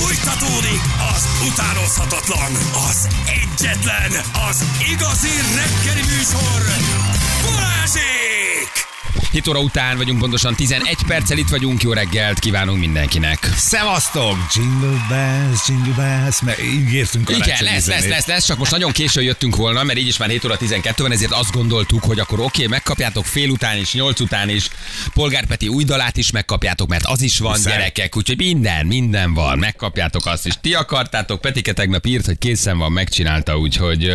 Fújtatódik az utánozhatatlan, az egyetlen, az igazi reggeli műsor, Balázsék! 7 óra után vagyunk, pontosan 11 perccel itt vagyunk, jó reggelt kívánunk mindenkinek. Szevasztok! Jingle bells, jingle bells, mert ígértünk Igen, lesz, lesz, lesz, lesz, csak most nagyon későn jöttünk volna, mert így is már 7 óra 12 van, ezért azt gondoltuk, hogy akkor oké, megkapjátok fél után is, 8 után is, Polgár Peti új dalát is megkapjátok, mert az is van, Hiszen- gyerekek, úgyhogy minden, minden van, megkapjátok azt is. Ti akartátok, Petike tegnap írt, hogy készen van, megcsinálta, úgyhogy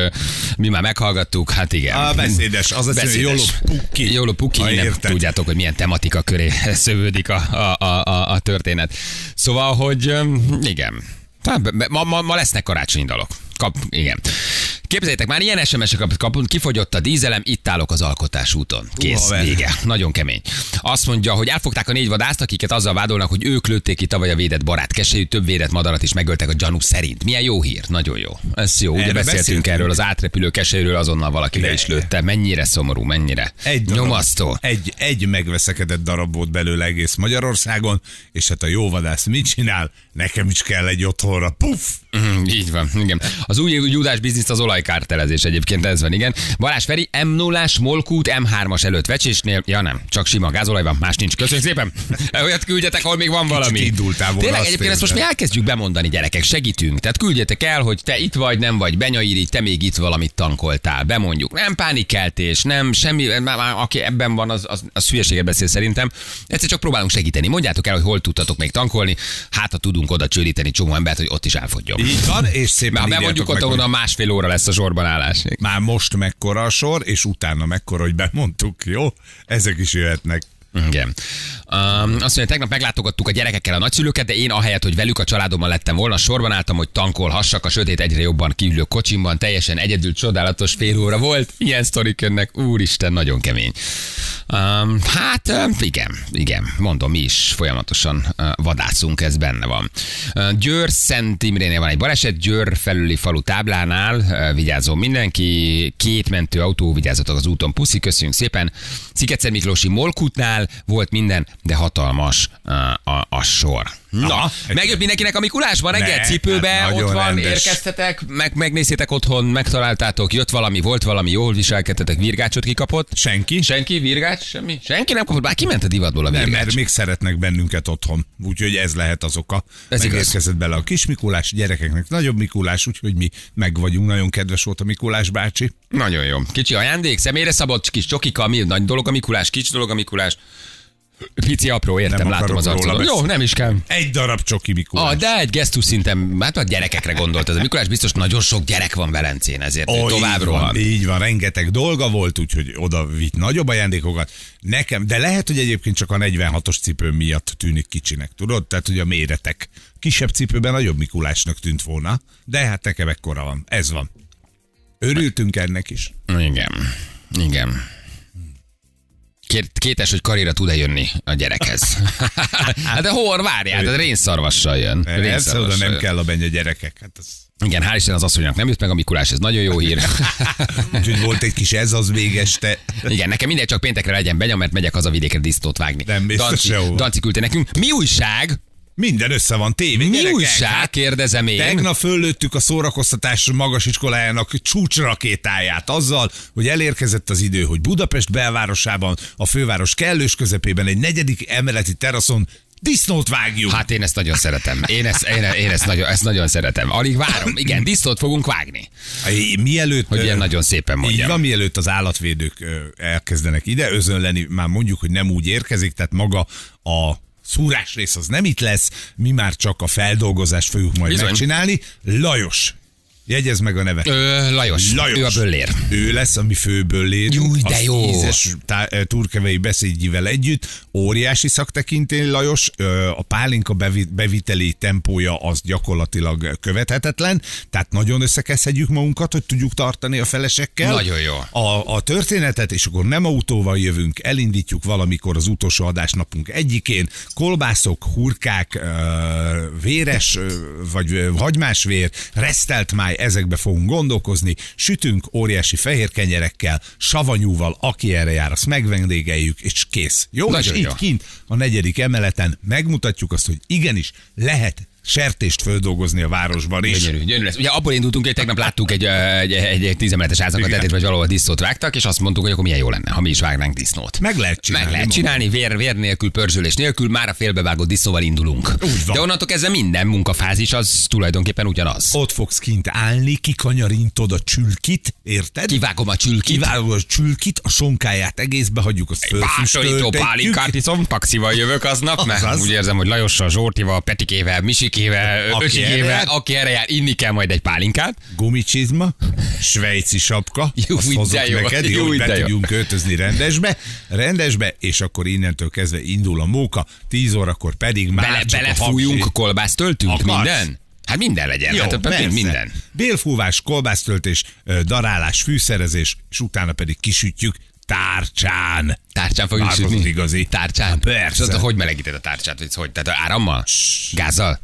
mi már meghallgattuk, hát igen. A beszédes, az mondja, Beszédes. Jolo Puki. Jolo Puki, nem tudjátok, hogy milyen tematika köré szövődik a, a, a, a, történet. Szóval, hogy igen. Hát, Ma, ma, ma lesznek karácsonyi dalok. Kap, igen. Képzeljétek, már ilyen SMS-eket kapunk, kifogyott a dízelem, itt állok az alkotás úton. Kész, haver. vége. Nagyon kemény. Azt mondja, hogy elfogták a négy vadászt, akiket azzal vádolnak, hogy ők lőtték ki tavaly a védett barát keselyű, több védett madarat is megöltek a gyanú szerint. Milyen jó hír, nagyon jó. Ez jó. Ugye Erről beszéltünk, beszéltünk. erről az átrepülő keselyről, azonnal valaki le is lőtte. Mennyire szomorú, mennyire. Egy darab, Nyomasztó. Egy, egy megveszekedett darab volt belőle egész Magyarországon, és hát a jó vadász mit csinál? Nekem is kell egy otthonra. Puff! Mm, így van, igen. Az új Judás bizniszt az olajkártelezés egyébként, ez van, igen. Balázs Feri, m 0 Molkút, M3-as előtt vecsésnél, ja nem, csak sima gázolaj van, más nincs. Köszönjük szépen. Olyat küldjetek, ahol még van valami. indultál volna, Tényleg egyébként ezt most mi elkezdjük bemondani, gyerekek, segítünk. Tehát küldjetek el, hogy te itt vagy, nem vagy, Benyairi, te még itt valamit tankoltál. Bemondjuk. Nem pánikkeltés, nem semmi, aki ebben van, az, az, az hülyeséget beszél szerintem. Egyszer csak próbálunk segíteni. Mondjátok el, hogy hol tudtatok még tankolni, hát ha tudunk oda csődíteni csomó embert, hogy ott is elfogjon. Így van, és szépen írjátok bemondjuk ott, hogy ahol a másfél óra lesz a sorban állás. Már most mekkora a sor, és utána mekkora, hogy bemondtuk, jó? Ezek is jöhetnek. Igen. Um, azt mondja, tegnap meglátogattuk a gyerekekkel a nagyszülőket, de én ahelyett, hogy velük a családommal lettem volna, sorban álltam, hogy tankolhassak a sötét egyre jobban kívülő kocsimban, teljesen egyedül csodálatos fél óra volt. Ilyen sztorik jönnek, úristen, nagyon kemény. Um, hát um, igen, igen, mondom, mi is folyamatosan uh, vadászunk, ez benne van. Uh, Győr Szent Imrénél van egy baleset, Győr felüli falu táblánál, uh, vigyázzon mindenki, két mentő autó, vigyázzatok az úton, puszi, köszönjük szépen. Sziketszer Miklósi Molkutnál volt minden, de hatalmas uh, a, a sor. Na, Aha. megjött mindenkinek a Mikulás, van reggel Ne, cipőbe, hát ott van, rendes. érkeztetek, meg, megnéztétek otthon, megtaláltátok, jött valami, volt valami, jól viselkedtetek, virgácsot kikapott. Senki? Senki, virgács, semmi? Senki nem kapott, bár kiment a divatból a Nem, virgács. mert még szeretnek bennünket otthon. Úgyhogy ez lehet az oka. Ez. Megérkezett bele a kis Mikulás, gyerekeknek nagyobb Mikulás, úgyhogy mi meg vagyunk. Nagyon kedves volt a Mikulás bácsi. Nagyon jó. Kicsi ajándék, személyre szabott, kis csokika, mi nagy dolog a Mikulás, kicsi dolog a Mikulás. Pici apró, értem, Nem látom az arcodon. Jó, nem is kell. Egy darab csoki Mikulás. Ah, de egy gesztus szinten, hát a gyerekekre gondolt. Ez a Mikulás biztos nagyon sok gyerek van Velencén, ezért oh, tovább így van, így van, rengeteg dolga volt, úgyhogy oda vitt nagyobb ajándékokat. Nekem, de lehet, hogy egyébként csak a 46-os cipő miatt tűnik kicsinek, tudod? Tehát, hogy a méretek. Kisebb cipőben nagyobb Mikulásnak tűnt volna, de hát nekem ekkora van. Ez van. Örültünk ennek is. Igen. Igen. Két, kétes, hogy karira tud-e jönni a gyerekhez. hát de hol várjál, tehát rénszarvassal jön. Persze, oda nem kell a benya gyerekek. Hát az... Igen, hál' Isten az asszonynak nem jött meg a Mikulás, ez nagyon jó hír. Úgyhogy volt egy kis ez az még este. Igen, nekem mindegy, csak péntekre legyen benya, mert megyek haza vidékre disztót vágni. Nem biztos Danci. Danci küldte nekünk. Mi újság? Minden össze van tévé. Mi gyerekek. újság? Hát Kérdezem én. Tegnap föllőttük a szórakoztatás magas iskolájának csúcsrakétáját azzal, hogy elérkezett az idő, hogy Budapest belvárosában, a főváros kellős közepében egy negyedik emeleti teraszon disznót vágjuk. Hát én ezt nagyon szeretem. Én ezt, én, én ezt, nagyon, ezt nagyon szeretem. Alig várom. Igen, disztót fogunk vágni. Mielőtt, Hogy ilyen nagyon szépen mondjam. van, mielőtt az állatvédők elkezdenek ide özönleni, már mondjuk, hogy nem úgy érkezik, tehát maga a szúrás rész az nem itt lesz, mi már csak a feldolgozást fogjuk majd Bizony. megcsinálni. Lajos, jegyez meg a nevet. Ö, Lajos. Lajos. Ő a böllér. Ő lesz a mi fő böllérünk. Júj, de az jó. Ízes tá- turkevei beszédjével együtt. Óriási szaktekintély Lajos. Ö, A pálinka bevi- beviteli tempója az gyakorlatilag követhetetlen. Tehát nagyon összekezhetjük magunkat, hogy tudjuk tartani a felesekkel. Nagyon jó. A, a történetet, és akkor nem autóval jövünk, elindítjuk valamikor az utolsó adásnapunk egyikén. Kolbászok, hurkák, ö, véres, ö, vagy ö, hagymás vér, resztelt máj, ezekbe fogunk gondolkozni. Sütünk óriási fehér kenyerekkel, savanyúval, aki erre jár, azt megvendégeljük, és kész. Jó, Nagyon és jó. itt kint a negyedik emeleten megmutatjuk azt, hogy igenis lehet sertést földolgozni a városban is. Gyönyörű, gyönyörű lesz. Ugye abból indultunk, hogy tegnap láttuk egy, egy, egy, egy tízemeletes háznak a tetét, vagy valahol disznót vágtak, és azt mondtuk, hogy akkor milyen jó lenne, ha mi is vágnánk disznót. Meg lehet csinálni. Meg lehet csinálni, vér, vér nélkül, pörzsölés nélkül, már a félbevágott disznóval indulunk. Úgy van. De onnantól kezdve minden munkafázis az tulajdonképpen ugyanaz. Ott fogsz kint állni, kikanyarintod a csülkit, érted? Kivágom a csülkit. Kivágod a csülkit, a sonkáját egészbe hagyjuk, azt fölfüstöltetjük. pálinkát iszom, taxival jövök aznap, mert Azaz. úgy érzem, hogy Lajossal, Zsortival, Petikével, Misikével, Aki erre Öcsikével, jár. aki erre jár, inni kell majd egy pálinkát. gumicsizma, svejci sapka, Jó, azt hozok jó, neked, jó, hogy be jó. tudjunk költözni rendesbe, rendesbe, és akkor innentől kezdve indul a móka, 10 órakor pedig már Bele, csak a belefújunk, hapsi- kolbászt töltünk, Akarsz? minden? Hát minden legyen, Jó, hát persze. minden. Bélfúvás, kolbásztöltés, darálás, fűszerezés, és utána pedig kisütjük tárcsán. Tárcsán fogjuk sütni? igazi. Tárcsán? Hát persze. És ott hogy melegíted a tárcsát? Vagy hogy? Tehát árammal? Gázzal?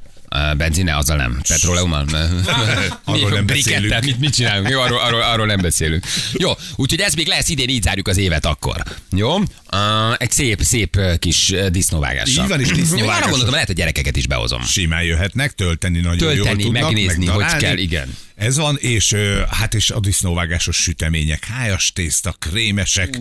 Benzine, azzal nem. Petróleummal? Arról nem beszélünk. Mit, mit csinálunk? Jó, arról, arról, arról, nem beszélünk. Jó, úgyhogy ez még lesz idén, így zárjuk az évet akkor. Jó? Uh, egy szép, szép kis disznóvágással. Így van, és Jó, Arra disznóvágással. gondoltam, lehet, hogy gyerekeket is behozom. Simán jöhetnek, tölteni nagyon jól Tölteni, tudnak, megnézni, hogy megdarálni. kell, igen. Ez van, és hát és a disznóvágásos sütemények, hájas tészta, krémesek.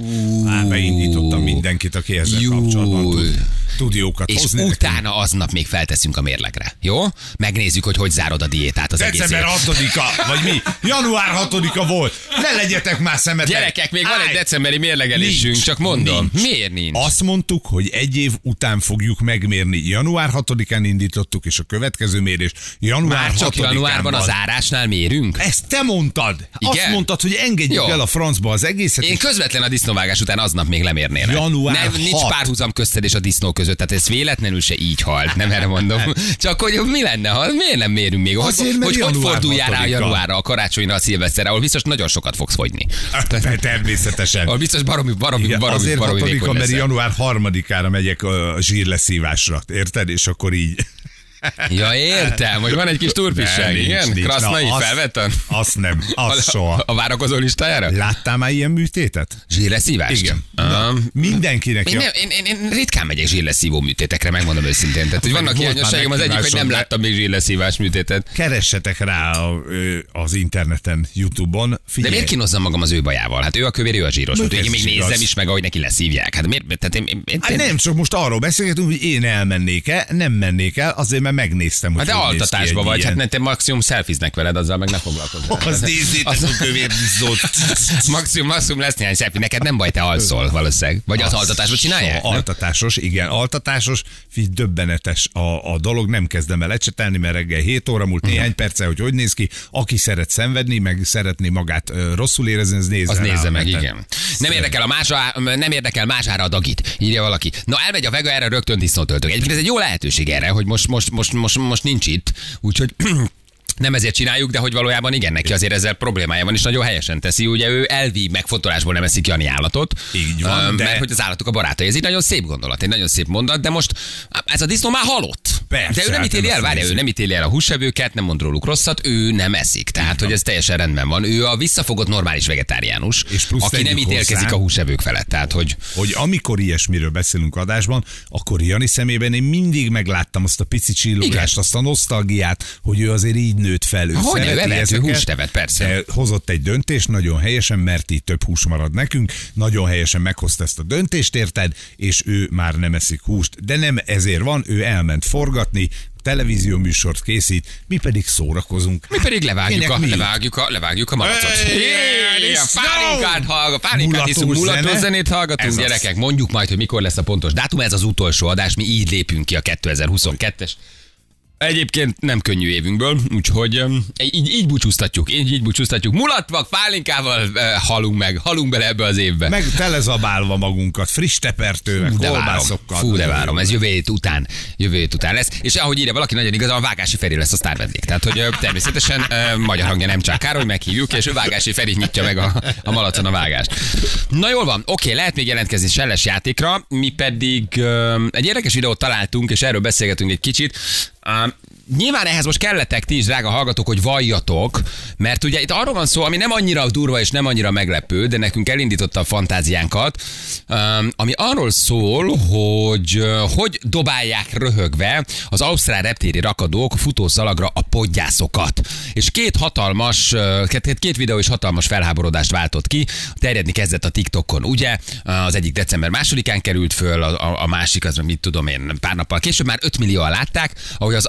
Á, beindítottam mindenkit, aki ezzel Jó. kapcsolatban tud, tud jókat És hozni. utána aznap még felteszünk a mérlegre. Jó? Megnézzük, hogy hogy zárod a diétát az egész December év. 6-a, vagy mi? Január 6-a volt. Ne legyetek már szemetek. Gyerekek, még van egy Állj! decemberi mérlegelésünk, Nincs, csak mondom. nincs. Miért nincs? Azt mondtuk, hogy egy év után fogjuk megmérni. Január 6-án indítottuk, és a következő mérés január Már csak 6-án januárban van. a zárásnál mérünk? Ezt te mondtad. Azt Igen? mondtad, hogy engedjük Jó. el a francba az egészet. Én és közvetlen a disznóvágás után aznap még lemérnélek. Január nem, nincs 6. párhuzam közted és a disznó között, tehát ez véletlenül se így halt, nem erre mondom. Csak hogy mi lenne, ha miért nem mérünk még? Hogy, Azért, hogy, hogy január forduljál rá a 6-a. januárra, a karácsonyra, a szilveszterre, ahol biztos nagyon sokat fogsz fogyni. Te- Természetesen. Ahol biztos baromi, baromi, Igen, baromi, azért baromi hatodika, vékony mert leszel. január harmadikára megyek a zsírleszívásra, érted? És akkor így. Ja, értem, hogy van egy kis turpisság, Nem, igen? nincs. Krasznai Na, azt- felvettem? Azt nem, azt A, soha. a várakozó listájára? Láttál már ilyen műtétet? Zsírleszívást? Igen. Um, Mindenkinek. Én, nem, én, én, én, ritkán megyek zsírleszívó műtétekre, megmondom őszintén. Tehát, hogy vannak hiányosságom, az egyik, hogy nem de- láttam még zsírleszívás műtétet. Keressetek rá a, az interneten, Youtube-on. De Figyelj, miért kínozzam magam az ő bajával? Hát ő a kövér, ő a zsíros. Úgyhogy én még nézem is meg, ahogy neki leszívják. Hát miért? Tehát én, én, én, Hát nem, csak most arról beszélgetünk, hogy én elmennék-e, nem mennék el, azért mert megnéztem, hogy Hát de egy vagy, ilyen. hát nem, te maximum selfiznek veled, azzal meg ne foglalkozzál. Az nézzétek a kövér disznót. maximum, maximum lesz néhány selfie, neked nem baj, te alszol valószínűleg. Vagy az altatásban csinálják? A, altatásos, igen, altatásos, figy, döbbenetes a, a dolog, nem kezdem el ecsetelni, mert reggel 7 óra múlt néhány perce, hogy hogy néz ki. Aki szeret szenvedni, meg szeretné magát rosszul érezni, az nézze Az nézze meg, igen. Nem érdekel, a más, nem érdekel mására a dagit, írja valaki. Na elmegy a vega, erre rögtön disznót öltök. Egyébként ez egy jó lehetőség erre, hogy most, most, most, most, most nincs itt, úgyhogy nem ezért csináljuk, de hogy valójában igen, neki azért ezzel problémája van, és nagyon helyesen teszi. Ugye ő elvi megfotolásból nem eszik Jani állatot. Így van, Ö, de- Mert hogy az állatok a barátai. Ez egy nagyon szép gondolat, egy nagyon szép mondat, de most ez a disznó már halott. Persze, de ő nem hát ítéli el, várja, ő nem ítéli el a húsevőket, nem mond róluk rosszat, ő nem eszik. Tehát, hogy ez teljesen rendben van. Ő a visszafogott normális vegetáriánus, És plusz aki nem ítélkezik hozzá- a húsevők felett. Tehát, hogy hogy amikor ilyesmiről beszélünk adásban, akkor Jani szemében én mindig megláttam azt a pici csillogást, azt a nosztalgiát, hogy ő azért így nőtt fel. Ő Hogy szereti evett, ő ezeket, húst evett, persze. de Hozott egy döntést nagyon helyesen, mert így több hús marad nekünk, nagyon helyesen meghozta ezt a döntést, érted, és ő már nem eszik húst. De nem ezért van, ő elment forgatni, televízió műsort készít, mi pedig szórakozunk. mi pedig levágjuk, a, mi? levágjuk, a, levágjuk a malacot. Pálinkát hallgat, pálinkát mulatos zene. zenét hallgatunk, Ez az. gyerekek. Mondjuk majd, hogy mikor lesz a pontos dátum. Ez az utolsó adás, mi így lépünk ki a 2022-es Egyébként nem könnyű évünkből, úgyhogy öm, így, így búcsúztatjuk, így, így búcsúztatjuk. Mulatvak, pálinkával uh, halunk meg, halunk bele ebbe az évbe. Meg telezabálva magunkat, friss tepertővel, kolbászokkal. Fú, de várom. Ez jövő hét után, jövő hét után lesz. És ahogy írja valaki, nagyon igazán, Vágási Feri lesz a sztárvendég. Tehát, hogy természetesen ö, magyar hangja nem csak Károly, meghívjuk, és ő Vágási Feri nyitja meg a, a malacon a vágást. Na jól van, oké, lehet még jelentkezni Selles játékra, mi pedig ö, egy érdekes videót találtunk, és erről beszélgetünk egy kicsit. Ö, nyilván ehhez most kellettek ti is, drága hallgatók, hogy valljatok, mert ugye itt arról van szó, ami nem annyira durva és nem annyira meglepő, de nekünk elindította a fantáziánkat, um, ami arról szól, hogy uh, hogy dobálják röhögve az ausztrál reptéri rakadók futószalagra a podgyászokat. És két hatalmas, uh, két, videó is hatalmas felháborodást váltott ki, terjedni kezdett a TikTokon, ugye? Uh, Az egyik december másodikán került föl, a, másik az mit tudom én, pár nappal később már 5 millióan látták, ahogy az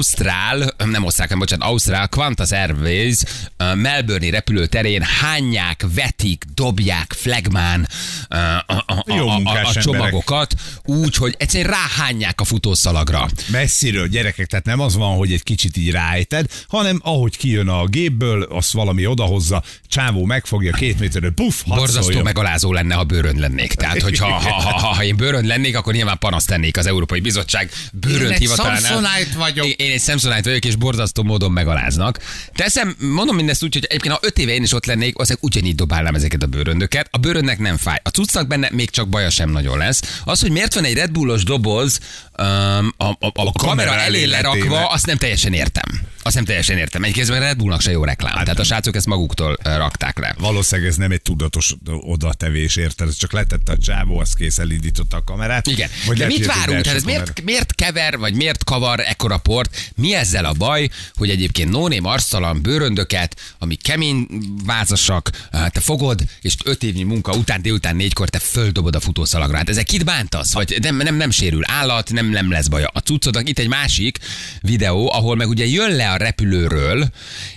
Ausztrál, nem osztrák, hanem bocsánat, Ausztrál Qantas Airways Melbourne repülőterén hányják, vetik, dobják flagmán a, a, a, a, a, a csomagokat úgy, hogy egyszerűen ráhányják a futószalagra. Messziről, gyerekek, tehát nem az van, hogy egy kicsit így ráejted, hanem ahogy kijön a gépből, azt valami odahozza, csávó megfogja két méterről, puff, Borzasztó szóljon. megalázó lenne, ha bőrönd lennék. Tehát, hogyha ha, ha, ha, ha én bőrönd lennék, akkor nyilván panaszt tennék az Európai Bizottság Én egy hivatalánál. Samsonite vagyok. Én, én egy Samsonite vagyok, és borzasztó módon megaláznak. Teszem, mondom mindezt úgy, hogy egyébként ha öt éve én is ott lennék, valószínűleg ugyanígy dobálnám ezeket a bőröndöket. A bőröndnek nem fáj. A cuccnak benne még csak baja sem nagyon lesz. Az, hogy miért van egy Red Bullos doboz um, a, a, a, a kamera elé lerakva, azt nem teljesen értem. Azt nem teljesen értem. Egy kézben Red Bullnak se jó reklám. Tehát a srácok ezt maguktól rakták le. Valószínűleg ez nem egy tudatos odatevés, érted? Ez csak letette a csávó, az kész elindította a kamerát. Igen. Vagy De lehet, mit várunk? Ez miért, miért kever, vagy miért kavar ekkora port? Mi ezzel a baj, hogy egyébként nóném arctalan bőröndöket, ami kemény vázasak, te fogod, és öt évnyi munka után délután négykor te földobod a futószalagra. Hát ezek kit bántasz? Vagy nem, nem, nem sérül állat, nem, nem lesz baja. A cuccodnak itt egy másik videó, ahol meg ugye jön le a repülőről,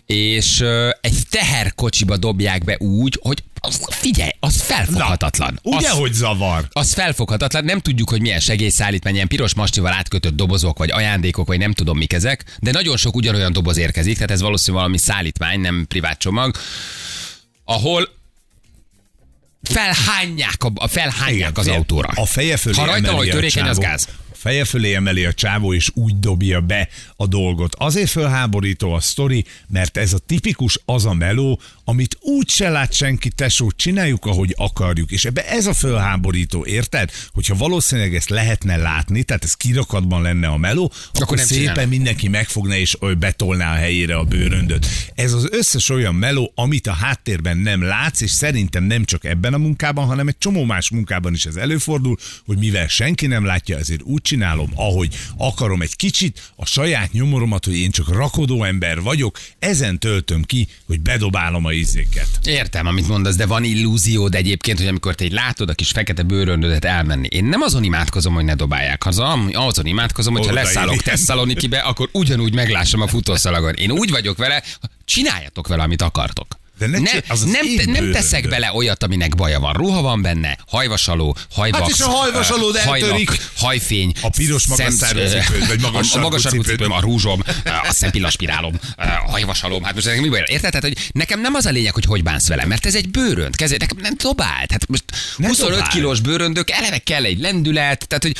és egy teherkocsiba dobják be úgy, hogy az, figyelj, az felfoghatatlan. Ugye, az, hogy zavar? az felfoghatatlan, nem tudjuk, hogy milyen segélyszállítmány, ilyen piros mastival átkötött dobozok, vagy ajándékok, vagy nem tudom mik ezek, de nagyon sok ugyanolyan doboz érkezik, tehát ez valószínűleg valami szállítmány, nem privát csomag, ahol felhányják, a, felhányják Igen, az autóra. A feje fölé Ha rajta vagy törékeny, az gáz. Feje fölé emeli a csávó, és úgy dobja be a dolgot. Azért fölháborító a sztori, mert ez a tipikus az a meló, amit úgy se lát senki, tesó, csináljuk, ahogy akarjuk. És ebbe ez a fölháborító, érted? Hogyha valószínűleg ezt lehetne látni, tehát ez kirakatban lenne a meló, akkor, akkor nem szépen csinálná. mindenki megfogna és betolná a helyére a bőröndöt. Ez az összes olyan meló, amit a háttérben nem látsz, és szerintem nem csak ebben a munkában, hanem egy csomó más munkában is ez előfordul, hogy mivel senki nem látja, ezért úgy csinálom, ahogy akarom egy kicsit, a saját nyomoromat, hogy én csak rakodó ember vagyok, ezen töltöm ki, hogy bedobálom a izéket. Értem, amit mondasz, de van illúziód egyébként, hogy amikor te látod a kis fekete bőröndödet elmenni. Én nem azon imádkozom, hogy ne dobálják haza, azon imádkozom, hogy ha leszállok. Tesszalonikibe, akkor ugyanúgy meglássam a futószalagon. Én úgy vagyok vele, csináljatok vele, amit akartok. De ne ne, az az nem, te, nem teszek bele olyat, aminek baja van. Ruha van benne, hajvasaló, hajvax, Hát és a hajvasalód hajlak, hajfény, A piros szem- cipőd, vagy magas a, a magas cipőm, a rúzsom, a szempillaspirálom, a hajvasalom. Hát most ennek mi baj? Érted? Tehát, hogy nekem nem az a lényeg, hogy hogy bánsz vele, mert ez egy bőrönd. Kezed, nekem nem dobált. Hát most Ne 25 dobáld. kilós bőröndök, eleve kell egy lendület, tehát, hogy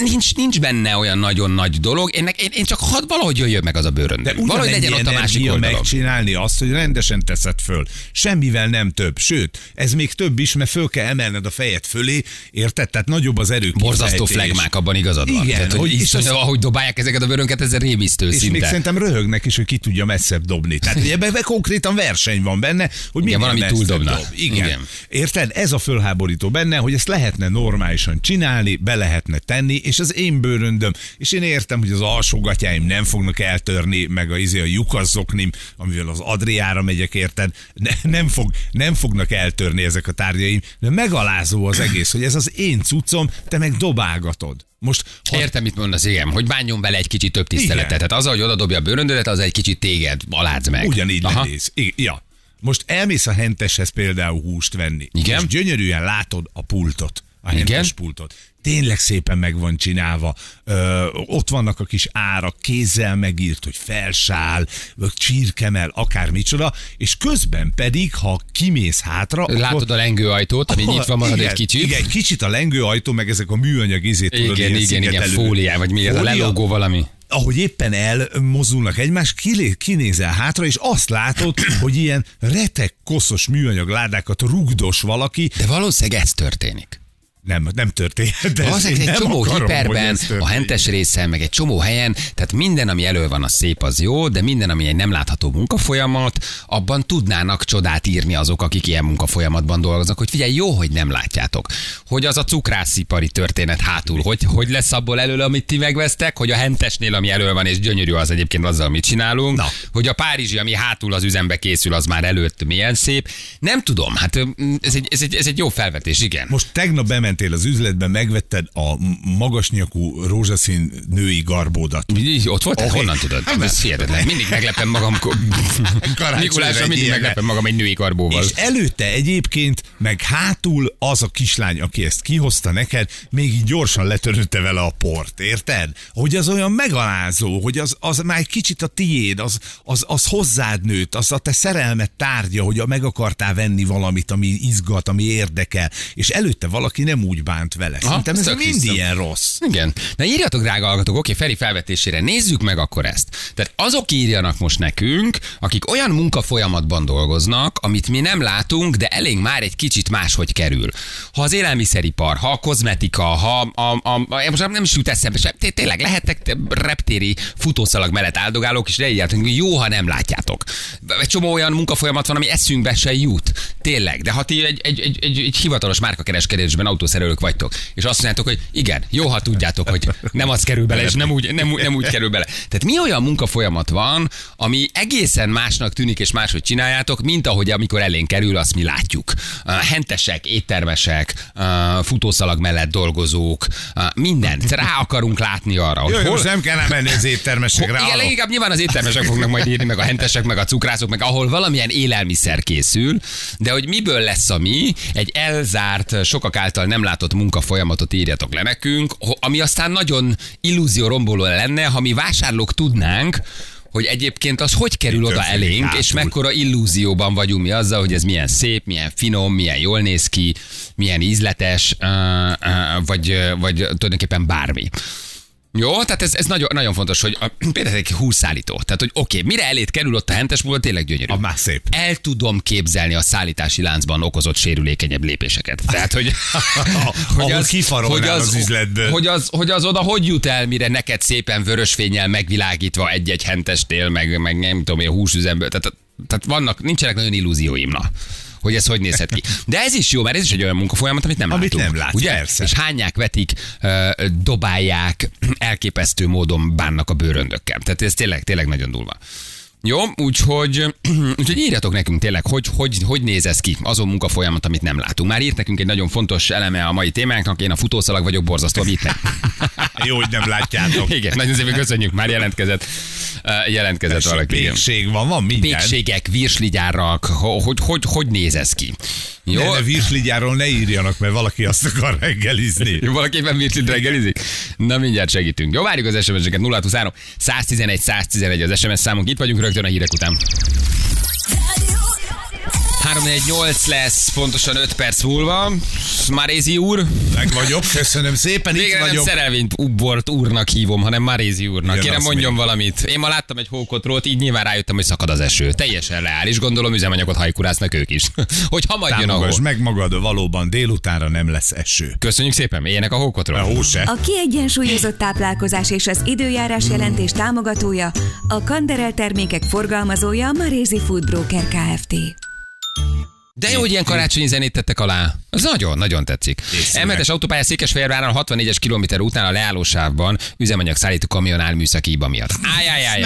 nincs, nincs benne olyan nagyon nagy dolog. Én, én, én csak hadd valahogy jöjjön meg az a bőröndöm. De Valahogy legyen ott a másik oldalon. megcsinálni azt, hogy rendesen teszed föl. Semmivel nem több. Sőt, ez még több is, mert föl kell emelned a fejed fölé, érted? Tehát nagyobb az erő Borzasztó flegmák, abban igazad van. Igen, Tehát, hogy, hogy- és az, ahogy dobálják ezeket a bőrönket, ez rémisztő És szinte. még szerintem röhögnek is, hogy ki tudja messzebb dobni. Tehát ugye ebben konkrétan verseny van benne, hogy minél valami túldobna. Dob. Igen. Igen. Érted? Ez a fölháborító benne, hogy ezt lehetne normálisan csinálni, be lehetne tenni, és az én bőröndöm, és én értem, hogy az alsógatyáim nem fognak eltörni, meg a, izé, a lyukasszoknim, amivel az Adriára megyek, érted? Ne, nem, fog, nem fognak eltörni ezek a tárgyaim, de megalázó az egész, hogy ez az én cuccom, te meg dobálgatod. Most, ha Értem, mit mondasz, igen, hogy bánjon vele egy kicsit több tiszteletet. Igen. Tehát az, hogy oda dobja a bőröndödet, az egy kicsit téged aládz meg. Ugyanígy Aha. lenéz. I- Ja. Most elmész a henteshez például húst venni. Igen. És gyönyörűen látod a pultot. A Igen. hentes pultot. Tényleg szépen meg van csinálva. Ö, ott vannak a kis árak, kézzel megírt, hogy felsál, vagy csirkemel, akármicsoda, és közben pedig, ha kimész hátra, Látod a lengőajtót, ami akkor- nyitva marad igen, egy kicsit. Igen, egy kicsit a lengőajtó, meg ezek a műanyag izét, tudod, igen, ilyen igen, igen, szigetelő- fóliá, vagy mi ez a lelógó valami. ahogy éppen elmozdulnak egymás, kinézel hátra, és azt látod, hogy ilyen retek koszos műanyag ládákat rugdos valaki. De valószínűleg ez történik. Nem, nem történt. Az egy csomó hiperben, a hentes részen, meg egy csomó helyen, tehát minden, ami elő van, a szép, az jó, de minden, ami egy nem látható munkafolyamat, abban tudnának csodát írni azok, akik ilyen munkafolyamatban dolgoznak, hogy figyelj, jó, hogy nem látjátok. Hogy az a cukrászipari történet hátul, hogy, hogy lesz abból elő, amit ti megvesztek, hogy a hentesnél, ami elő van, és gyönyörű az egyébként azzal, amit csinálunk, Na. hogy a párizsi, ami hátul az üzembe készül, az már előtt milyen szép. Nem tudom, hát ez egy, ez egy, ez egy jó felvetés, igen. Most tegnap bementél az üzletbe, megvetted a magasnyakú rózsaszín női garbódat. Mi- Ott volt? Okay. Honnan tudod? Ez hihetetlen. Mindig meglepem magam. Mikulásra mindig ilyenre. meglepem magam egy női karbóval. És előtte egyébként, meg hátul az a kislány, aki ezt kihozta neked, még így gyorsan letörötte vele a port, érted? Hogy az olyan megalázó, hogy az, az már egy kicsit a tiéd, az, az, az hozzád nőtt, az a te szerelmet tárgya, hogy meg akartál venni valamit, ami izgat, ami érdekel, és előtte valaki nem úgy bánt vele. Szerintem ez mind hiszem. ilyen rossz. Igen. Na írjatok, drága hallgatók, oké, Feri felvetésére, nézzük meg akkor ezt. Tehát azok írjanak most nekünk, akik olyan munkafolyamatban dolgoznak, amit mi nem látunk, de elénk már egy kicsit máshogy kerül. Ha az élelmiszeripar, ha a kozmetika, ha a, a, a most nem is jut eszembe té- tényleg lehettek te- reptéri futószalag mellett áldogálók, és ne írjátok, hogy jó, ha nem látjátok. Egy csomó olyan munkafolyamat van, ami eszünkbe se jut. Tényleg. De ha ti egy, egy, egy, egy, egy hivatalos márkakereskedésben autószerelők vagytok, és azt mondjátok, hogy igen, jó, ha tudjátok, hogy nem az kerül bele, és nem úgy, nem, nem úgy kerül bele. Tehát mi olyan munkafolyamat van, ami egészen másnak tűnik, és máshogy csináljátok, mint ahogy amikor elénk kerül, azt mi látjuk. Hentesek, éttermesek, futószalag mellett dolgozók, mindent. Rá akarunk látni arra, hogy Jó, jó, hol, most nem kell menni az éttermesekre. igen, leginkább nyilván az éttermesek fognak majd írni, meg a hentesek, meg a cukrászok, meg ahol valamilyen élelmiszer készül, de hogy miből lesz a mi, egy elzárt, sokak által nem látott munkafolyamatot írjatok le nekünk, ami aztán nagyon illúzió romboló lenne, ha mi vásárlók tudnánk, hogy egyébként az hogy kerül Mi oda elénk, hátul. és mekkora illúzióban vagyunk mi azzal, hogy ez milyen szép, milyen finom, milyen jól néz ki, milyen ízletes, vagy, vagy tulajdonképpen bármi. Jó, tehát ez, ez nagyon, nagyon fontos, hogy a, például egy húszállító. Tehát, hogy oké, okay, mire elét kerül ott a hentes múlva, tényleg gyönyörű. A már szép. El tudom képzelni a szállítási láncban okozott sérülékenyebb lépéseket. Tehát, hogy, Ahol kifarolnál az üzletből. Hogy az, hogy az oda hogy jut el, mire neked szépen vörös fénnyel megvilágítva egy-egy hentestél, meg, meg nem tudom, én húsüzemből. Tehát, tehát vannak, nincsenek nagyon illúzióim, na hogy ez hogy nézhet ki. De ez is jó, mert ez is egy olyan munkafolyamat, amit nem Amit látunk. nem látsz, ugye? persze. És hányák vetik, dobálják, elképesztő módon bánnak a bőröndökkel. Tehát ez tényleg, tényleg nagyon durva. Jó, úgyhogy, úgyhogy írjatok nekünk tényleg, hogy, hogy, hogy néz ez ki, azon munkafolyamat, amit nem látunk. Már írt nekünk egy nagyon fontos eleme a mai témánknak, én a futószalag vagyok, borzasztó, mit nem. Jó, hogy nem látjátok. Igen, nagyon szépen köszönjük, már jelentkezett, jelentkezett valaki. igen. Pékség van, van minden. Pékségek, virsligyárak, ho- hogy, hogy, hogy néz ez ki? Jó, Jó. De virsligyáról ne írjanak, mert valaki azt akar reggelizni. Valaképpen virslit reggelizik? Na mindjárt segítünk. Jó, várjuk az SMS-eket 023 111 111 az SMS számunk. Itt vagyunk rögtön a hírek után. 348 lesz, pontosan 5 perc múlva. Marézi úr. Meg vagyok, köszönöm szépen, itt Végre nem vagyok. szerelvényt Ubort úrnak hívom, hanem Marézi úrnak. Kérem mondjon még. valamit. Én ma láttam egy hókotrót, így nyilván rájöttem, hogy szakad az eső. Teljesen reális, gondolom üzemanyagot hajkurásznak ők is. hogy hamar jön a hó. Támogass meg magad, valóban délutánra nem lesz eső. Köszönjük szépen, éljenek a A hókotról. hó se. A kiegyensúlyozott táplálkozás és az időjárás jelentés támogatója, a Kanderel termékek forgalmazója a Marézi Food Broker Kft. De jó, hogy ilyen karácsonyi zenét tettek alá. Az nagyon, nagyon tetszik. M7-es autópálya Székesfehérváron 64-es kilométer után a leállósávban üzemanyag szállító kamion áll műszaki hiba miatt. Ájjájjáj,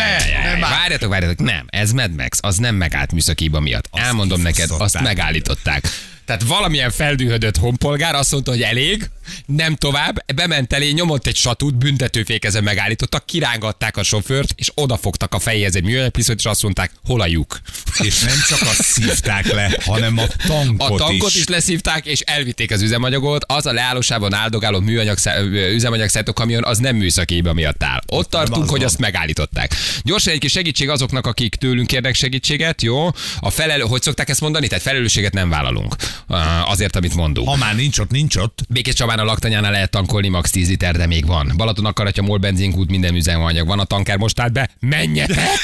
várjatok, várjatok, nem, ez Mad Max, az nem megállt műszaki hiba miatt. Elmondom neked, azt megállították. Tehát valamilyen feldühödött honpolgár azt mondta, hogy elég, nem tovább, bement elé, nyomott egy satút, büntetőfékezen megállítottak, kirángatták a sofőrt, és odafogtak a fejéhez egy műanyagpisztolyt, és azt mondták, hol a lyuk. És nem csak azt szívták le, hanem a tankot, A tankot is. is. leszívták, és elvitték az üzemanyagot. Az a leállósában áldogáló műanyag üzemanyag kamion, az nem műszaki hiba miatt áll. Ott tartunk, az hogy van. azt megállították. Gyorsan egy kis segítség azoknak, akik tőlünk kérnek segítséget, jó? A felelő, hogy szokták ezt mondani? Tehát felelősséget nem vállalunk azért, amit mondunk. Ha már nincs ott, nincs ott. Békés Csabán a laktanyánál lehet tankolni max 10 liter, de még van. Balaton akaratja, MOL benzinkút, minden üzemanyag van, a tanker most állt be. Menjetek!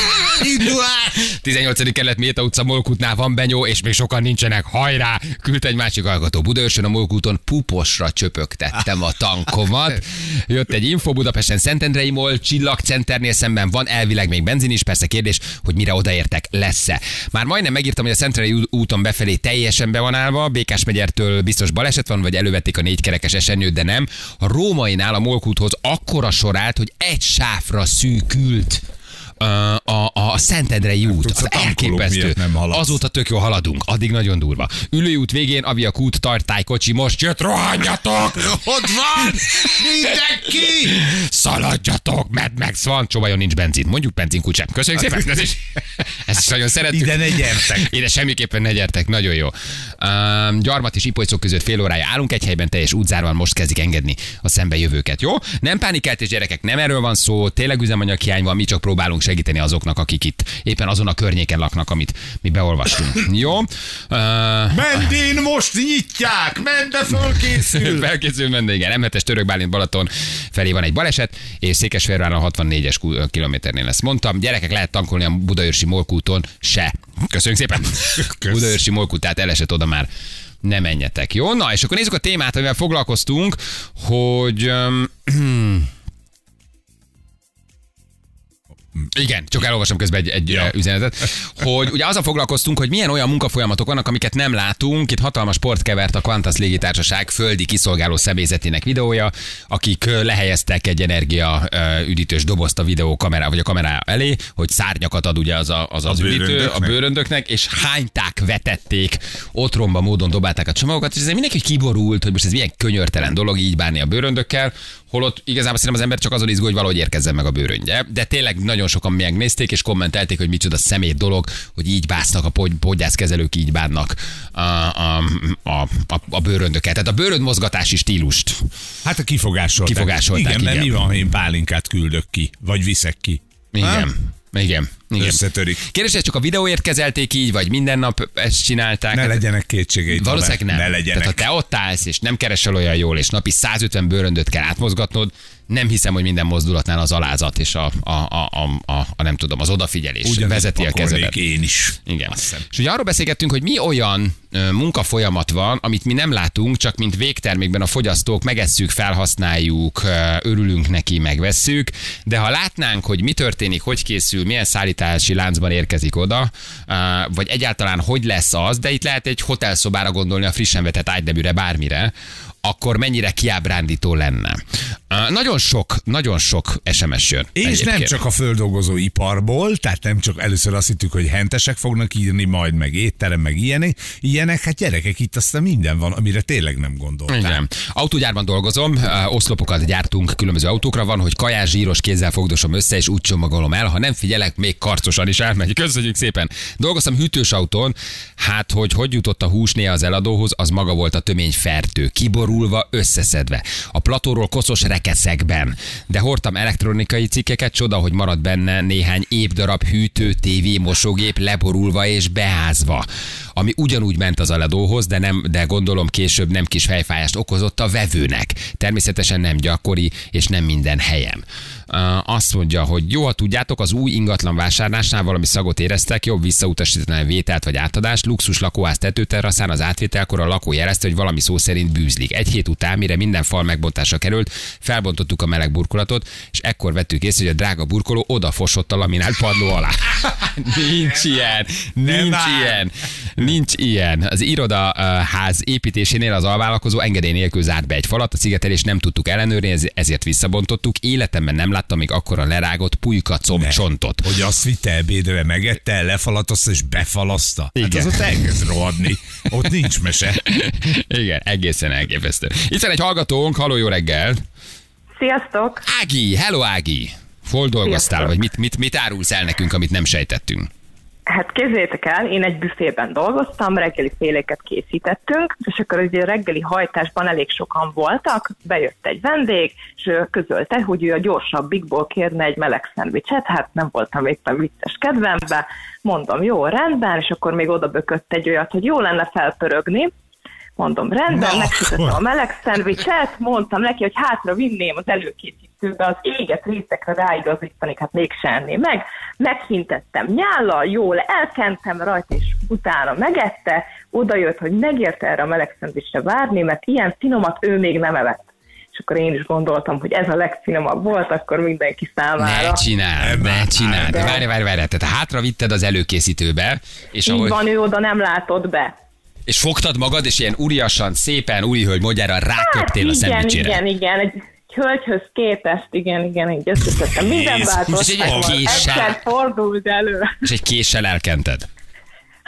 Indulás! 18. kerület Méta utca Molkutnál van benyó, és még sokan nincsenek. Hajrá! Küldte egy másik hallgató. Budaörsön a Molkúton puposra csöpögtettem a tankomat. Jött egy info Budapesten Szentendrei Mol, Csillagcenternél szemben van elvileg még benzin is. Persze kérdés, hogy mire odaértek, lesz-e. Már majdnem megírtam, hogy a Szentendrei úton befelé teljesen be van állva. Békás megyertől biztos baleset van, vagy elővették a négykerekes esenyőt, de nem. A rómainál a Molkúthoz akkora sor állt, hogy egy sávra szűkült a, a, a Szentendrei út, tudsz, az a elképesztő. nem. Azóta tök jó haladunk, addig nagyon durva. Ülői út végén, Aviak út, tartálykocsi, most jött, rohanjatok! Ott van! Mindenki! Szaladjatok, Mad Max van, csobajon nincs benzin. Mondjuk benzinkút sem. Köszönjük szépen, ez is, ez is nagyon szeretjük. Ide ne gyertek. Ide semmiképpen ne gyertek, nagyon jó. Um, gyarmat és Ipolycok között fél órája állunk, egy helyben teljes útzárban most kezdik engedni a szembejövőket, jó? Nem pánikeltés gyerekek, nem erről van szó, tényleg üzemanyag hiány van, mi csak próbálunk segíteni azoknak, akik itt éppen azon a környéken laknak, amit mi beolvastunk. Jó? Uh, Mendén most nyitják! Mende fölkészül! Felkészül menne, igen. M7-es Török Bálint Balaton felé van egy baleset, és Székesfehérváron a 64-es ku- kilométernél ezt mondtam. Gyerekek lehet tankolni a Budaörsi Molkúton se. Köszönjük szépen. Kösz. Budaörsi Molkút, tehát elesett oda már ne menjetek. Jó, na és akkor nézzük a témát, amivel foglalkoztunk, hogy... Um, Igen, csak elolvasom közben egy, egy Ja. üzenetet, hogy ugye azzal foglalkoztunk, hogy milyen olyan munkafolyamatok vannak, amiket nem látunk. Itt hatalmas sport kevert a Qantas légitársaság földi kiszolgáló személyzetének videója, akik lehelyeztek egy energia üdítős dobozt a videó kamera, vagy a kamera elé, hogy szárnyakat ad ugye az a, az, az A üdítő a bőröndöknek. és hányták, vetették, otromba módon dobálták a csomagokat, és ez mindenki kiborult, hogy most ez milyen könyörtelen dolog így bánni a bőröndökkel, holott igazából szerintem az ember csak azon izgul, hogy valahogy érkezzen meg a bőröndje. De tényleg nagyon sokan megnézték és kommentelték, hogy micsoda szemét dolog, hogy így básznak a pod- podgyászkezelők, így bánnak a, a, a, a, a bőröndöket. Tehát a bőrönd mozgatási stílust. Hát a kifogásolták. Kifogásolták, Igen, mert igen. mi van, ha én pálinkát küldök ki, vagy viszek ki? Igen. Igen. Igen. Összetörik. Kérdés, hogy csak a videóért kezelték így, vagy minden nap ezt csinálták? Ne Hát- legyenek kétségeid. Valószínűleg nem. Ne legyenek. Tehát ha te ott állsz, és nem keresel olyan jól, és napi 150 bőröndöt kell átmozgatnod, nem hiszem, hogy minden mozdulatnál az alázat és a, a, a, a, a, a nem tudom, az odafigyelés Ugyanezt vezeti a kezedet. én is. Igen. És ugye arról beszélgettünk, hogy mi olyan munkafolyamat van, amit mi nem látunk, csak mint végtermékben a fogyasztók megesszük, felhasználjuk, örülünk neki, megvesszük, de ha látnánk, hogy mi történik, hogy készül, milyen szállítási láncban érkezik oda, vagy egyáltalán hogy lesz az, de itt lehet egy hotelszobára gondolni a frissen vetett ágydebűre, bármire, akkor mennyire kiábrándító lenne. Nagyon sok, nagyon sok SMS jön. És nem egyébként. csak a földolgozó iparból, tehát nem csak először azt hittük, hogy hentesek fognak írni, majd meg étterem, meg ilyenek, ilyenek, hát gyerekek, itt aztán minden van, amire tényleg nem gondoltál. Igen. Autógyárban dolgozom, oszlopokat gyártunk különböző autókra, van, hogy kajás, zsíros kézzel fogdosom össze, és úgy csomagolom el. Ha nem figyelek, még karcosan is elmegy. Köszönjük szépen. Dolgoztam hűtős autón, hát hogy hogy jutott a hús néha az eladóhoz, az maga volt a tömény fertő, kiborulva, összeszedve. A platóról koszos rekeszekben. De hordtam elektronikai cikkeket, csoda, hogy maradt benne néhány épp darab hűtő, tévé, mosógép leborulva és beázva. Ami ugyanúgy ment az eladóhoz, de, nem, de gondolom később nem kis fejfájást okozott a vevőnek. Természetesen nem gyakori, és nem minden helyen. Azt mondja, hogy jó, ha tudjátok, az új ingatlan vásárlásnál valami szagot éreztek, jobb visszautasítani a vételt vagy átadást, luxus lakóház tetőterraszán az átvételkor a lakó jelezte, hogy valami szó szerint bűzlik. Egy hét után, mire minden fal megbontásra került, felbontottuk a meleg burkolatot, és ekkor vettük észre, hogy a drága burkoló odafosott a laminált padló alá. nincs ilyen, nincs ilyen, nincs ilyen. Az irodaház építésénél az alvállalkozó engedély nélkül zárt be egy falat, a szigetelést nem tudtuk ellenőrizni, ez- ezért visszabontottuk. Életemben nem láttam még akkora lerágott pulyka combcsontot. Hogy azt vitte ebédre, megette, lefalatozta és befalaszta. Igen. Hát az ott elkezd rohadni. Ott nincs mese. Igen, egészen elképesztő. Itt van egy hallgatónk, haló, jó reggel. Sziasztok! Ági, hello Ági. Hol dolgoztál, Sziasztok. vagy mit, mit, mit árulsz el nekünk, amit nem sejtettünk? Hát képzeljétek el, én egy büfében dolgoztam, reggeli féléket készítettünk, és akkor ugye a reggeli hajtásban elég sokan voltak, bejött egy vendég, és ő közölte, hogy ő a gyorsabbikból kérne egy meleg szendvicset, hát nem voltam éppen vicces kedvembe, mondom, jó, rendben, és akkor még oda bökött egy olyat, hogy jó lenne felpörögni, Mondom, rendben, megsütöttem a meleg szendvicset, mondtam neki, hogy hátra vinném az előkészítőbe az éget részekre ráigazítani, hát mégse enném meg. Meghintettem nyállal, jól elkentem rajta, és utána megette, oda jött, hogy megérte erre a meleg szendvicsre várni, mert ilyen finomat ő még nem evett. És akkor én is gondoltam, hogy ez a legfinomabb volt, akkor mindenki számára. Ne csináld, ne csináld. De várj, várj, várj, tehát hátra vitted az előkészítőbe, és, Így ahogy, van, ő oda nem látott be. És fogtad magad, és ilyen uriasan, szépen, úri hölgy modjára ráköptél a igen, szendvicsére. igen, igen, egy hölgyhöz képest, igen, igen, így összeszedtem. Minden változás és egy késsel. Fordult elő. És egy késsel elkented.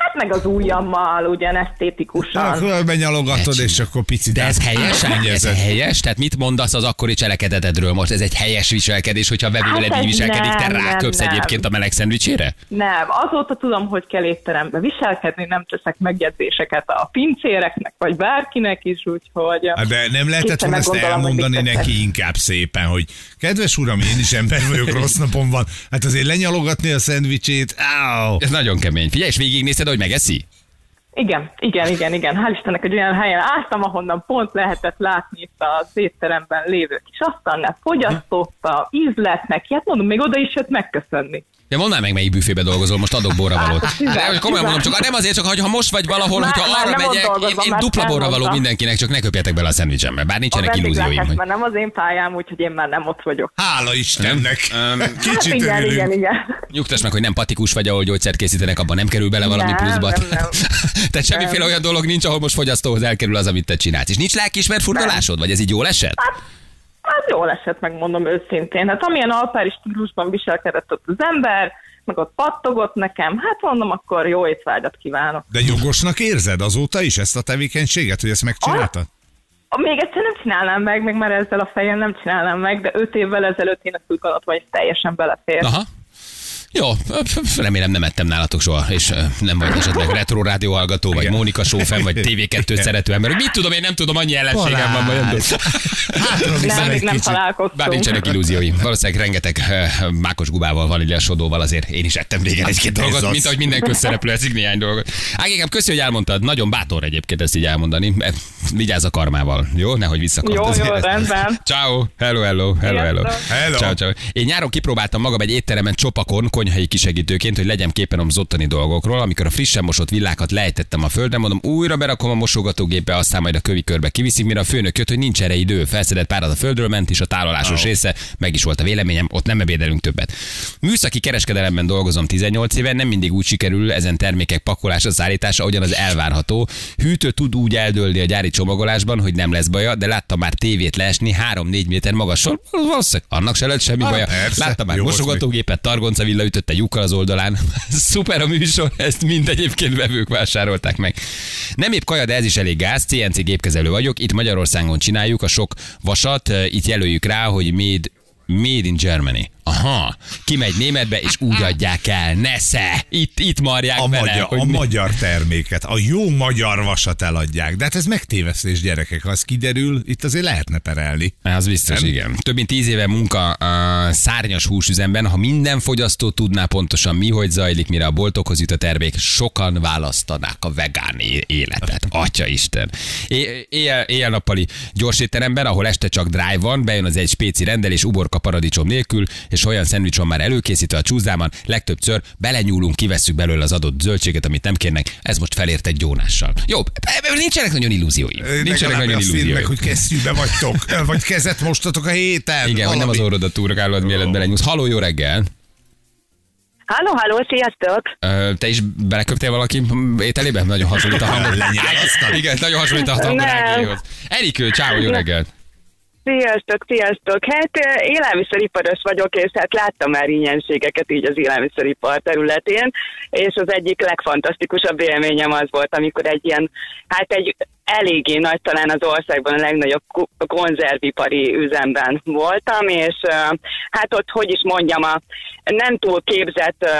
Hát meg az ujjammal, ugyan Hát esztétikusan. Akkor benyalogatod, és akkor picit De ez helyes? Ez átszennyezed. helyes? Tehát mit mondasz az akkori cselekedetedről most? Ez egy helyes viselkedés, hogyha a vevő Hát így ez viselkedik, te nem, nem, ráköpsz nem. egyébként a meleg szendvicsére? Nem, azóta tudom, hogy kell étterembe viselkedni, nem teszek megjegyzéseket a pincéreknek, vagy bárkinek is, úgyhogy... Hát De nem lehetett volna ezt elmondani neki inkább szépen, hogy kedves uram, én is ember vagyok, rossz napom van. Hát azért lenyalogatni a szendvicsét, áó. Ez nagyon kemény. Figyelj, és végignézted, hogy megeszi? Igen, igen, igen, igen. Hál' Istennek, egy olyan helyen álltam, ahonnan pont lehetett látni itt az étteremben lévő kis asztalnál, fogyasztotta, ízlet neki, hát mondom, még oda is jött megköszönni. Ja, mondd meg, melyik büfébe dolgozol, most adok borravalót. Hát, De, hogy komolyan mondom, csak nem azért, csak hogy ha most vagy valahol, Már- hogyha arra megyek, én, dolgozom, én dupla borravaló mindenkinek, csak ne köpjetek bele a szendvicsembe, bár A nincsenek illúzióim. vendéglátás Hogy... már nem az én pályám, úgyhogy én már nem ott vagyok. Hála Istennek. Hát Kicsit igen, örülünk. igen, igen. Nyugtass meg, hogy nem patikus vagy, ahol gyógyszert készítenek, abban nem kerül bele valami Nem, pluszba. nem, nem. Tehát semmiféle olyan dolog nincs, ahol most fogyasztóhoz elkerül az, amit te csinálsz. És nincs lelkiismert furdalásod, vagy ez így jól esett? Hát jól esett, megmondom őszintén. Hát amilyen alpári stílusban viselkedett ott az ember, meg ott pattogott nekem, hát mondom, akkor jó étvágyat kívánok. De jogosnak érzed azóta is ezt a tevékenységet, hogy ezt megcsináltad? Még egyszer nem csinálnám meg, meg már ezzel a fejem nem csinálnám meg, de öt évvel ezelőtt én gondoltam, hogy ez teljesen belefér. Aha. Jó, remélem nem ettem nálatok soha, és nem vagy esetleg retro rádió hallgató, vagy Igen. Mónika Sófen, vagy TV2 szerető ember. Mit tudom, én nem tudom, annyi ellenségem van. Vagy nem tudom. Hátra Nem, vissza még nem kicsit. találkoztunk. Bár nincsenek illúzióim. Valószínűleg rengeteg mákos gubával, vaníliasodóval azért én is ettem régen egy-két dolgot, az. mint ahogy minden közszereplő eszik néhány dolgot. Ágékem, köszi, hogy elmondtad. Nagyon bátor egyébként ezt így elmondani. Vigyázz a karmával, jó? Nehogy visszakapd. Jó, jó, rendben. Ciao, hello, hello, hello, hello. Hello. Ciao, ciao. Én nyáron kipróbáltam magam egy étteremen csopakon, konyhai kisegítőként, hogy legyen képen az ottani dolgokról. Amikor a frissen mosott villákat lejtettem a földre, mondom, újra berakom a mosogatógépbe, aztán majd a kövi körbe kiviszik, mire a főnök jött, hogy nincs erre idő. Felszedett párat a földről ment, és a tárolásos Oh. része meg is volt a véleményem, ott nem ebédelünk többet. Műszaki kereskedelemben dolgozom 18 éve, nem mindig úgy sikerül ezen termékek pakolása, szállítása, ahogyan az elvárható. Hűtő tud úgy eldőlni a gyári csomagolásban, hogy nem lesz baja, de láttam már tévét leesni 3-4 méter magasról, valószínűleg annak se lett semmi Ah, baja. Láttam már mosogatógépet, targonca ütötte lyukkal az oldalán. Szuper a műsor, ezt mind egyébként vevők vásárolták meg. Nem épp kaja, de ez is elég gáz. CNC gépkezelő vagyok. Itt Magyarországon csináljuk a sok vasat. Itt jelöljük rá, hogy made Made in Germany. Aha, kimegy németbe, és úgy adják el. Nesze! Itt, itt marják A, vele, magyar, hogy a mi- magyar terméket, a jó magyar vasat eladják. De hát ez megtévesztés, gyerekek. Ha az kiderül, itt azért lehetne perelni. Az biztos, Nem? igen. Több mint tíz éve munka a szárnyas húsüzemben. Ha minden fogyasztó tudná pontosan mi, hogy zajlik, mire a boltokhoz jut a termék, sokan választanák a vegán életet. Atya Isten. É- éjjel, éjjel-nappali gyorsétteremben, ahol este csak drive van, bejön az egy spéci rendelés uborka paradicsom nélkül, és olyan szendvics van már előkészítve a csúzdában, legtöbbször belenyúlunk, kivesszük belőle az adott zöldséget, amit nem kérnek. Ez most felért egy gyónással. Jó, ebben nincsenek nagyon illúzióim. Nincsenek nagyon írd meg, hogy kesztyűbe vagytok, vagy kezet mostatok a héten. Igen, hogy nem az valami. orrodat túrkálod, mielőtt belenyúlsz. Haló, jó reggel! Halló, halló, sziasztok! Te is beleköptél valaki ételébe? Nagyon hasonlít a hangod. Igen, nagyon hasonlít a hangod. Erikő, csáó, jó reggelt! Sziasztok, sziasztok! Hát élelmiszeriparos vagyok, és hát láttam már ingyenségeket így az élelmiszeripar területén, és az egyik legfantasztikusabb élményem az volt, amikor egy ilyen, hát egy eléggé nagy, talán az országban a legnagyobb konzervipari üzemben voltam, és hát ott, hogy is mondjam, a nem túl képzett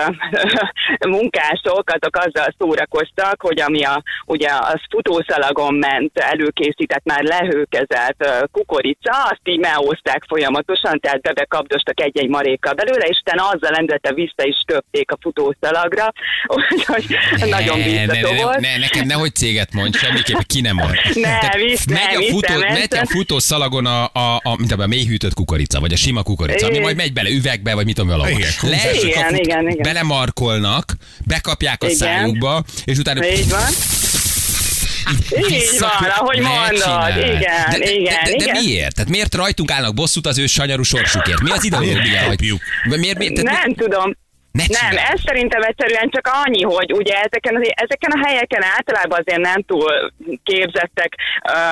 munkások, azok azzal szórakoztak, hogy ami a, ugye az futószalagon ment előkészített, már lehőkezelt kukorica, azt így meózták folyamatosan, tehát bebekapdostak egy-egy marékkal belőle, és utána azzal lendette vissza is köpték a futószalagra, úgyhogy nagyon ne, ne, biztató ne, volt. ne, nekem nehogy céget mondj, semmiképpen ki nem nem van. Ne, Tehát megy, ne, a futó, viszem megy a ezt. futószalagon a, a, a, mint a mélyhűtött kukorica, vagy a sima kukorica, ami majd megy bele üvegbe, vagy mit tudom valahol. Igen, Leesik a igen, fut- igen, igen. belemarkolnak, bekapják a Igen. szájukba, és utána Így van. Így van, ahogy mondod. Igen, de, de, igen, de, de, de igen. miért? Tehát miért rajtunk állnak bosszút az ő sanyarú sorsukért? Mi az ideológia? Miért Hogy, miért, miért, tehát Nem tudom. Ne nem, ez szerintem egyszerűen csak annyi, hogy ugye ezeken, az, ezeken a helyeken általában azért nem túl képzettek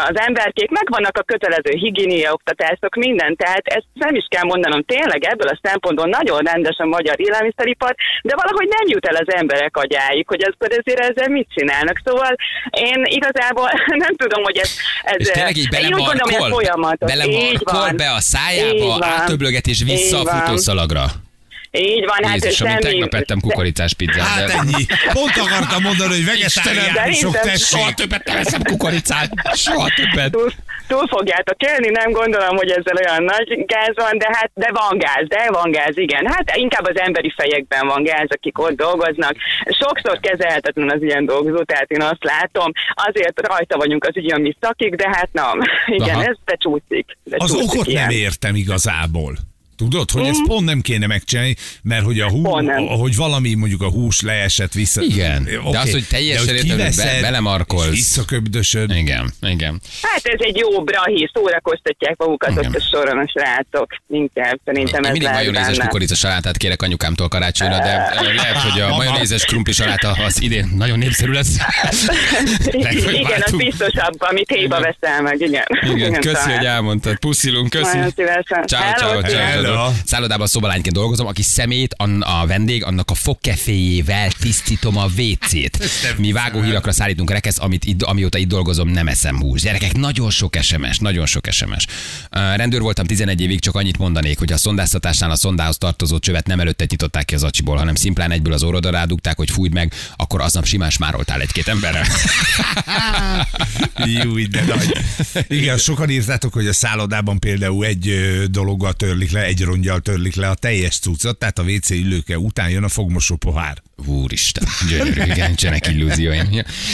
az emberkék, megvannak a kötelező higiénia oktatások, minden, tehát ezt nem is kell mondanom, tényleg ebből a szempontból nagyon rendes a magyar élelmiszeripar, de valahogy nem jut el az emberek agyáig, hogy ez, ezért ezzel mit csinálnak. Szóval én igazából nem tudom, hogy ez... ez És tényleg így én úgy gondolom, hogy ez belemarkol? Így van. be a szájába, átöblöget és vissza Így a van. Így van, hát Jézusom, én semmi- tegnap ettem kukoricás pizzát. Hát de- ennyi. Pont akartam mondani, hogy vegetáriánusok Szerintem Soha tessék. többet nem eszem kukoricát. Soha többet. túl, túl fogjátok élni, nem gondolom, hogy ezzel olyan nagy gáz van, de hát de van gáz, de van gáz, igen. Hát inkább az emberi fejekben van gáz, akik ott dolgoznak. Sokszor kezelhetetlen az ilyen dolgozó, tehát én azt látom. Azért rajta vagyunk az ügyön mi szakik, de hát nem. Igen, Aha. ez becsúszik. Az okot ilyen. nem értem igazából. Tudod, hogy ezt pont nem kéne megcsinálni, mert hogy a hú, Pont nem. hogy valami mondjuk a hús leesett vissza. Igen, de Oké, az, hogy teljesen de hogy be- belemarkolsz. Visszaköbdösöd. Igen, igen. Hát ez egy jó brahi, szórakoztatják magukat Igen. ott a soron a srácok. Inkább szerintem Én ez mindig lehet majonézes kukorica salátát kérek anyukámtól karácsonyra, de lehet, hogy a majonézes krumpli saláta az idén nagyon népszerű lesz. Igen, az biztosabb, amit héba veszel meg, igen. Igen, köszi, hogy elmondtad. Puszilunk, köszi. Nagyon szívesen. Ciao, ciao, ciao, Hello. ciao. Szállodában szobalányként dolgozom, aki szemét, an- a vendég, annak a fogkeféjével tisztítom a WC-t. Mi vágóhírakra szállítunk rekesz, amit itt, amióta itt dolgozom, nem eszem hús. Gyerekek, nagyon sok SMS, nagyon sok SMS. Uh, rendőr voltam 11 évig, csak annyit mondanék, hogy a szondáztatásnál a szondához tartozó csövet nem előtte nyitották ki az acsiból, hanem szimplán egyből az orrodra rádugták, hogy fújd meg, akkor aznap simán smároltál egy-két emberrel. Jó, de nagy. Igen, sokan írtátok, hogy a szállodában például egy dologgal törlik le, egy rongyal törlik le a teljes cuccot, tehát a WC ülőke után jön a fogmosó pohár. Úristen, gyönyörű, igen, nincsenek illúzióim.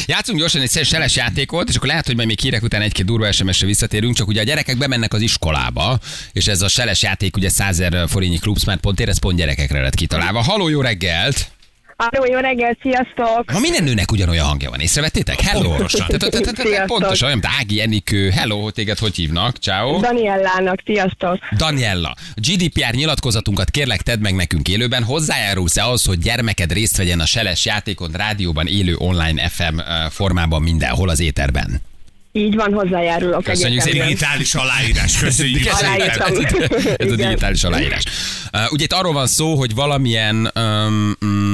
Játszunk gyorsan egy seles játékot, és akkor lehet, hogy majd még hírek után egy-két durva SMS-re visszatérünk, csak ugye a gyerekek bemennek az iskolába, és ez a seles játék ugye 100 ezer forintnyi klubsmart.ér, ez pont gyerekekre lett kitalálva. Haló, jó reggelt! Halló, jó reggel, sziasztok! Ma minden nőnek ugyanolyan hangja van, észrevettétek? Hello! Sziasztok. Pontosan, olyan Dági, Enikő, hello, téged hogy hívnak? Ciao. Daniellának, sziasztok! Daniella, GDPR nyilatkozatunkat kérlek tedd meg nekünk élőben. Hozzájárulsz-e ahhoz, hogy gyermeked részt vegyen a Seles játékon, rádióban, élő online FM formában mindenhol az éterben? Így van, hozzájárulok Köszönjük egyértelműen. Digitális aláírás, köszönjük szépen. Ez a digitális aláírás. Uh, ugye itt arról van szó, hogy valamilyen um, um,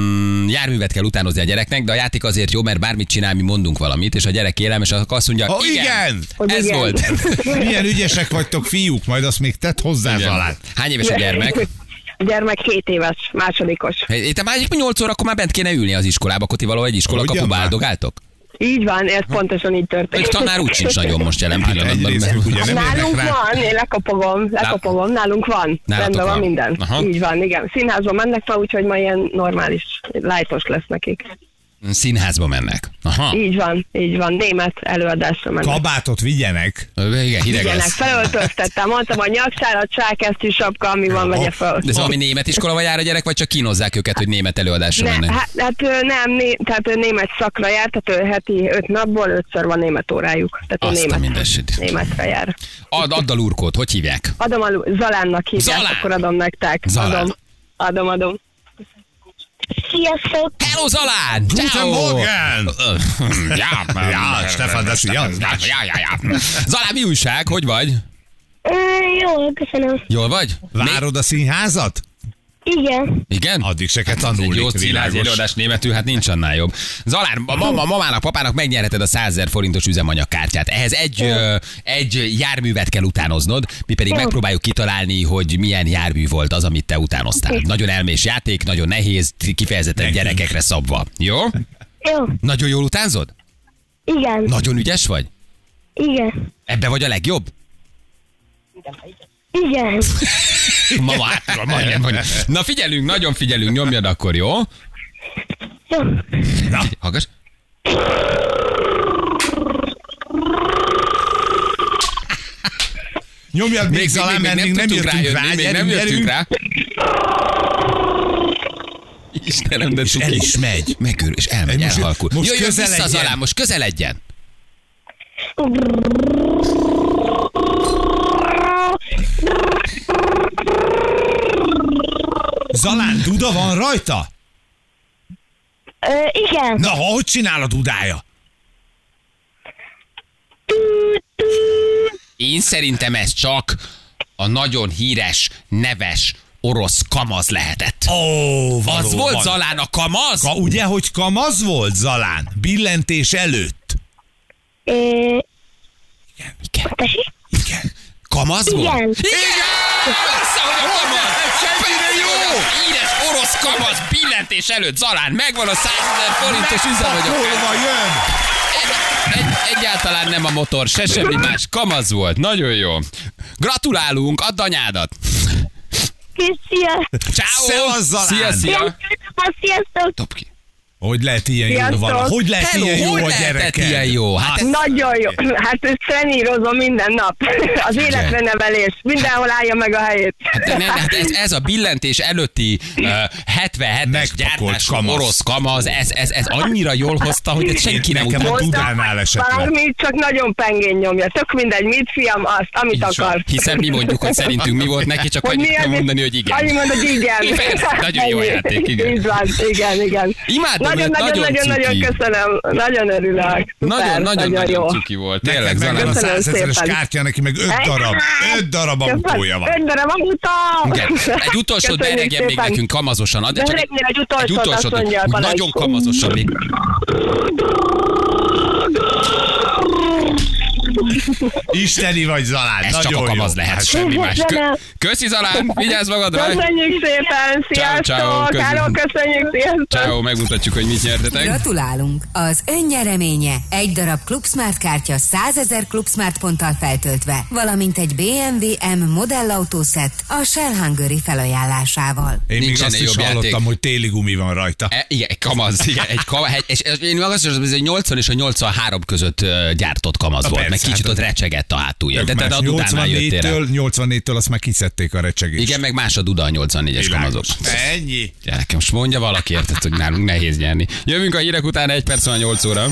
járművet kell utánozni a gyereknek, de a játék azért jó, mert bármit csinál, mi mondunk valamit, és a gyerek élelmes, akkor azt mondja, Oh, igen! Hogy ez igen. volt. Milyen ügyesek vagytok, fiúk, majd azt még tett hozzá Igen. Zalán. Hány éves a gyermek? A gyermek két éves, másodikos. Itt a másik 8 óra, akkor már bent kéne ülni az iskolába, akkor ti valahogy egy iskola már. áldogáltok? Így van, ez pontosan így történt. tanár úgy sincs nagyon most jelen pillanatban. Egyrészt mert- ugye nem Nálunk rá. van, én lekopogom, lekopogom, nálunk van. Nálatok Rendben van van. minden. Aha. Így van, igen. Színházba mennek ma, úgyhogy ma ilyen normális, lájtos lesz nekik. Színházba mennek. Aha. Így van, így van. Német előadásra mennek. Kabátot vigyenek. Ö, Igen, hideg Ilyenek, lesz. felöltöztettem, mondtam, a nyaksárat, sárkesztyű sapka, ami van, vegye fel. De ez valami német iskola jár a gyerek, vagy csak kínozzák őket, hogy német előadásra Ne, mennek? hát, hát ő nem, né, tehát ő német szakra jár, tehát ő heti öt napból ötször van német órájuk. Tehát Azt a német, mindensit. németre jár. Add, add a lurkót, hogy hívják? Adom a Zalánnak hívják, Zalán! akkor adom nektek. Zalán. Adom, adom, adom. Sziasztok! Hello Zalán! Guten! Morgen! Ja, Ja, Stefan, das ja, ja, ja, ja. Zalán, mi újság? Hogy vagy? Jó, köszönöm. Jól vagy? Várod a színházat? Igen. Igen? Addig se kell Egy tanulni. jó színházi előadás németül, hát nincs annál jobb. Zalán, a mama, mamának, papának megnyerheted a 100 000 forintos üzemanyagkártyát. Ehhez egy, ö, egy járművet kell utánoznod, mi pedig megpróbáljuk kitalálni, hogy milyen jármű volt az, amit te utánoztál. Nagyon elmés játék, nagyon nehéz, kifejezetten Nekünk. gyerekekre szabva. Jó? Jó. Nagyon jól utánzod? Igen. Nagyon ügyes vagy? Igen. Ebbe vagy a legjobb? Igen. ma már, majdnem, hogy... Na figyelünk, nagyon figyelünk, nyomjad akkor, jó? Jó. Na. Hallgass. Nyomjad még, még alá, mert még nem jöttünk rá, még nem jöttünk rá. Istenem, de és el is megy. Megőr, és elmegy, most, elhalkul. Most Jöjjön vissza az alá, most közeledjen. Zalán, duda van rajta? Ö, igen. Na, hogy csinál a dudája? Én szerintem ez csak a nagyon híres, neves orosz kamaz lehetett. Ó, Az volt Zalán a kamaz? Ka, ugye, hogy kamaz volt Zalán? Billentés előtt. Ö, Igen. Igen. Kamaz volt? Igen. Igen! Vissza, hogy a kamaz! Ennyire jó! Híres orosz kamaz billentés előtt Zalán, megvan a 100 ezer forintos üzem, hogy a jön? egy, egy, egyáltalán nem a motor, se semmi más. Kamaz volt. Nagyon jó. Gratulálunk, add anyádat. Kis szia. Ciao. Szia, szia. Sziasztok, sziasztok. Dob ki. Hogy lehet ilyen jó vala? Hogy lehet Hello, ilyen jó hogy a gyereked? ilyen jó? Hát ez- Nagyon jó. Hát ezt trenírozom minden nap. Az életre nevelés. Mindenhol állja meg a helyét. Hát, de ne, hát ez, ez a billentés előtti uh, 77-es Megpakolt gyártású kamaz. orosz kamaz, ez, ez, ez annyira jól hozta, hogy ezt senki nem Nekem a dudánál esetleg. Bármi, csak nagyon pengén nyomja. Tök mindegy, mit fiam, azt, amit Így van. akar. Hiszen mi mondjuk, hogy szerintünk mi volt neki, csak Hogy annyit mi kell mondani, hogy igen. Annyi mondod, igen. Persze, nagyon jó játék, igen. Így van, igen, igen. Imádom nagyon, őt, nagyon, nagyon nagyon, nagyon cuki. köszönöm. Nagyon örülök. Nagyon, Szuper, nagyon, nagyon jó. nagyon cuki volt. Tényleg, megvan a Zalán. Köszönöm százezeres szépen. kártya, neki meg öt darab, öt darab autója van. Öt darab autó! Egy Köszönjük beregjen még nekünk kamazosan. Beregjen egy utolsót, egy Balázs. nagyon kamazosan még. Isteni vagy Zalán, Ez csak a kamaz lehet, Hát, semmi más. Kö-. Köszi Zalán, vigyázz magadra. Köszönjük szépen, Ciao, ciao, sziasztok! köszönjük. Sziasztok! Ciao, megmutatjuk, hogy mit nyertetek. Gratulálunk! Az önnyereménye egy darab Club Smart kártya 100 ezer Club Smart ponttal feltöltve, valamint egy BMW M modellautószett a Shell Hungary felajánlásával. Én még azt is jobb hallottam, játék. hogy téli gumi van rajta. E, igen, kamaz, igen, egy kamaz, egy, és, és én meg azt mondom, hogy ez egy 80 és a 83 között gyártott kamaz Na volt, persze, meg kicsit ott recsegett a hátulja. De te más. a Dudánál jöttél el. 84-től, 84-től azt már kiszedték a recsegést. Igen, meg más a Duda a 84-es kamazok. Ennyi. Gyerekem, most mondja valaki, érted, hogy nálunk nehéz nyerni. Jövünk a hírek után egy perc van 8 óra.